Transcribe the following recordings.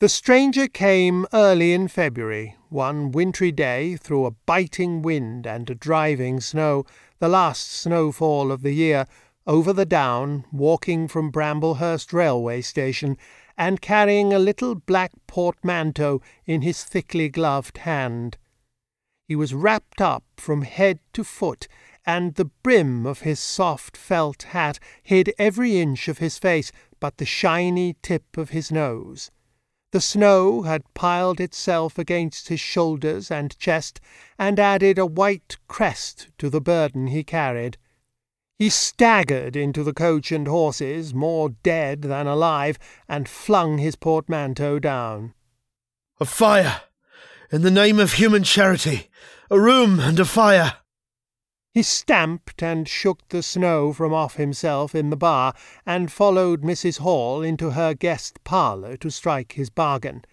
The stranger came early in February, one wintry day, through a biting wind and a driving snow, the last snowfall of the year, over the down, walking from Bramblehurst railway station, and carrying a little black portmanteau in his thickly gloved hand. He was wrapped up from head to foot, and the brim of his soft felt hat hid every inch of his face but the shiny tip of his nose. The snow had piled itself against his shoulders and chest, and added a white crest to the burden he carried. He staggered into the coach and horses, more dead than alive, and flung his portmanteau down. A fire! In the name of human charity! A room and a fire! He stamped and shook the snow from off himself in the bar, and followed Mrs. Hall into her guest parlour to strike his bargain.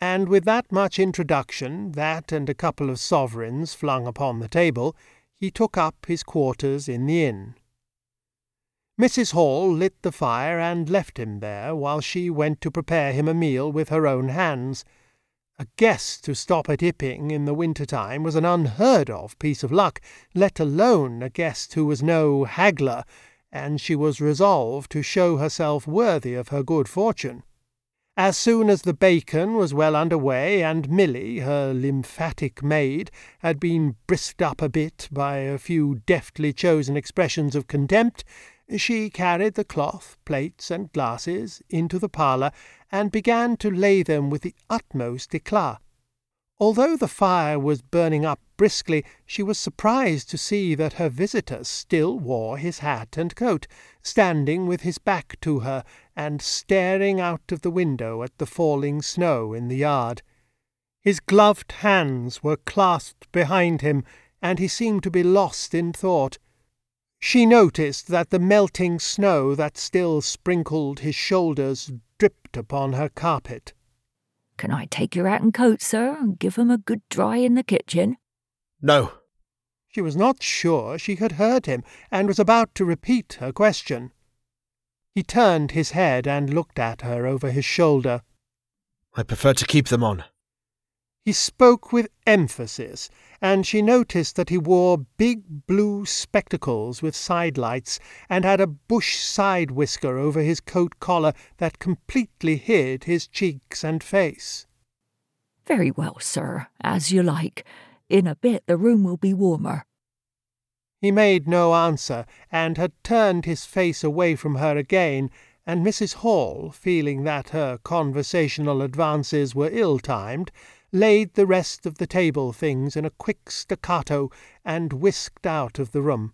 And with that much introduction, that and a couple of sovereigns flung upon the table, he took up his quarters in the inn. Mrs. Hall lit the fire and left him there, while she went to prepare him a meal with her own hands. A guest to stop at Iping in the winter time was an unheard of piece of luck, let alone a guest who was no haggler, and she was resolved to show herself worthy of her good fortune. As soon as the bacon was well under way, and Milly, her lymphatic maid, had been brisked up a bit by a few deftly chosen expressions of contempt, she carried the cloth, plates, and glasses into the parlour, and began to lay them with the utmost eclat. Although the fire was burning up briskly, she was surprised to see that her visitor still wore his hat and coat, standing with his back to her, and staring out of the window at the falling snow in the yard. His gloved hands were clasped behind him, and he seemed to be lost in thought. She noticed that the melting snow that still sprinkled his shoulders dripped upon her carpet. Can I take your hat and coat, sir, and give give 'em a good dry in the kitchen? No. She was not sure she had heard him, and was about to repeat her question. He turned his head and looked at her over his shoulder. I prefer to keep them on. He spoke with emphasis, and she noticed that he wore big blue spectacles with sidelights, and had a bush side whisker over his coat collar that completely hid his cheeks and face. Very well, sir, as you like. In a bit the room will be warmer. He made no answer, and had turned his face away from her again, and Mrs. Hall, feeling that her conversational advances were ill timed, laid the rest of the table things in a quick staccato, and whisked out of the room.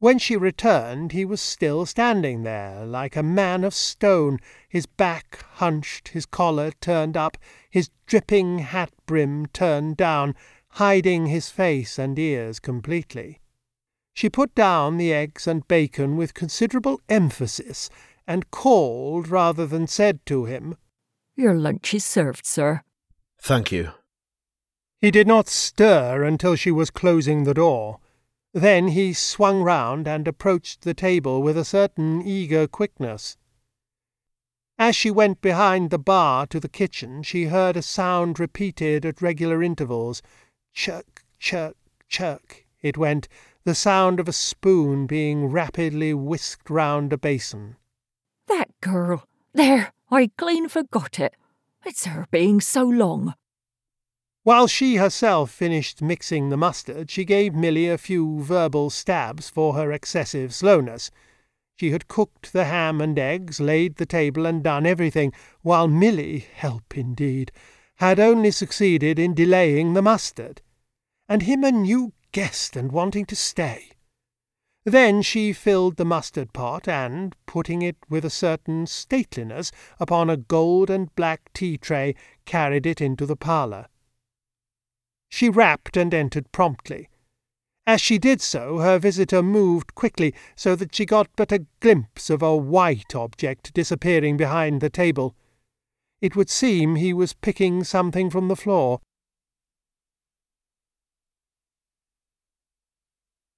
When she returned, he was still standing there, like a man of stone, his back hunched, his collar turned up, his dripping hat brim turned down, hiding his face and ears completely. She put down the eggs and bacon with considerable emphasis, and called rather than said to him, Your lunch is served, sir. Thank you. He did not stir until she was closing the door. Then he swung round and approached the table with a certain eager quickness. As she went behind the bar to the kitchen, she heard a sound repeated at regular intervals. Chirk, chirk, chirk, it went, the sound of a spoon being rapidly whisked round a basin. That girl! There, I clean forgot it. It's her being so long. While she herself finished mixing the mustard, she gave Milly a few verbal stabs for her excessive slowness. She had cooked the ham and eggs, laid the table, and done everything, while Milly, help indeed, had only succeeded in delaying the mustard. And him a new guest and wanting to stay. Then she filled the mustard pot, and, putting it with a certain stateliness upon a gold and black tea tray, carried it into the parlour. She rapped and entered promptly. As she did so, her visitor moved quickly, so that she got but a glimpse of a white object disappearing behind the table. It would seem he was picking something from the floor.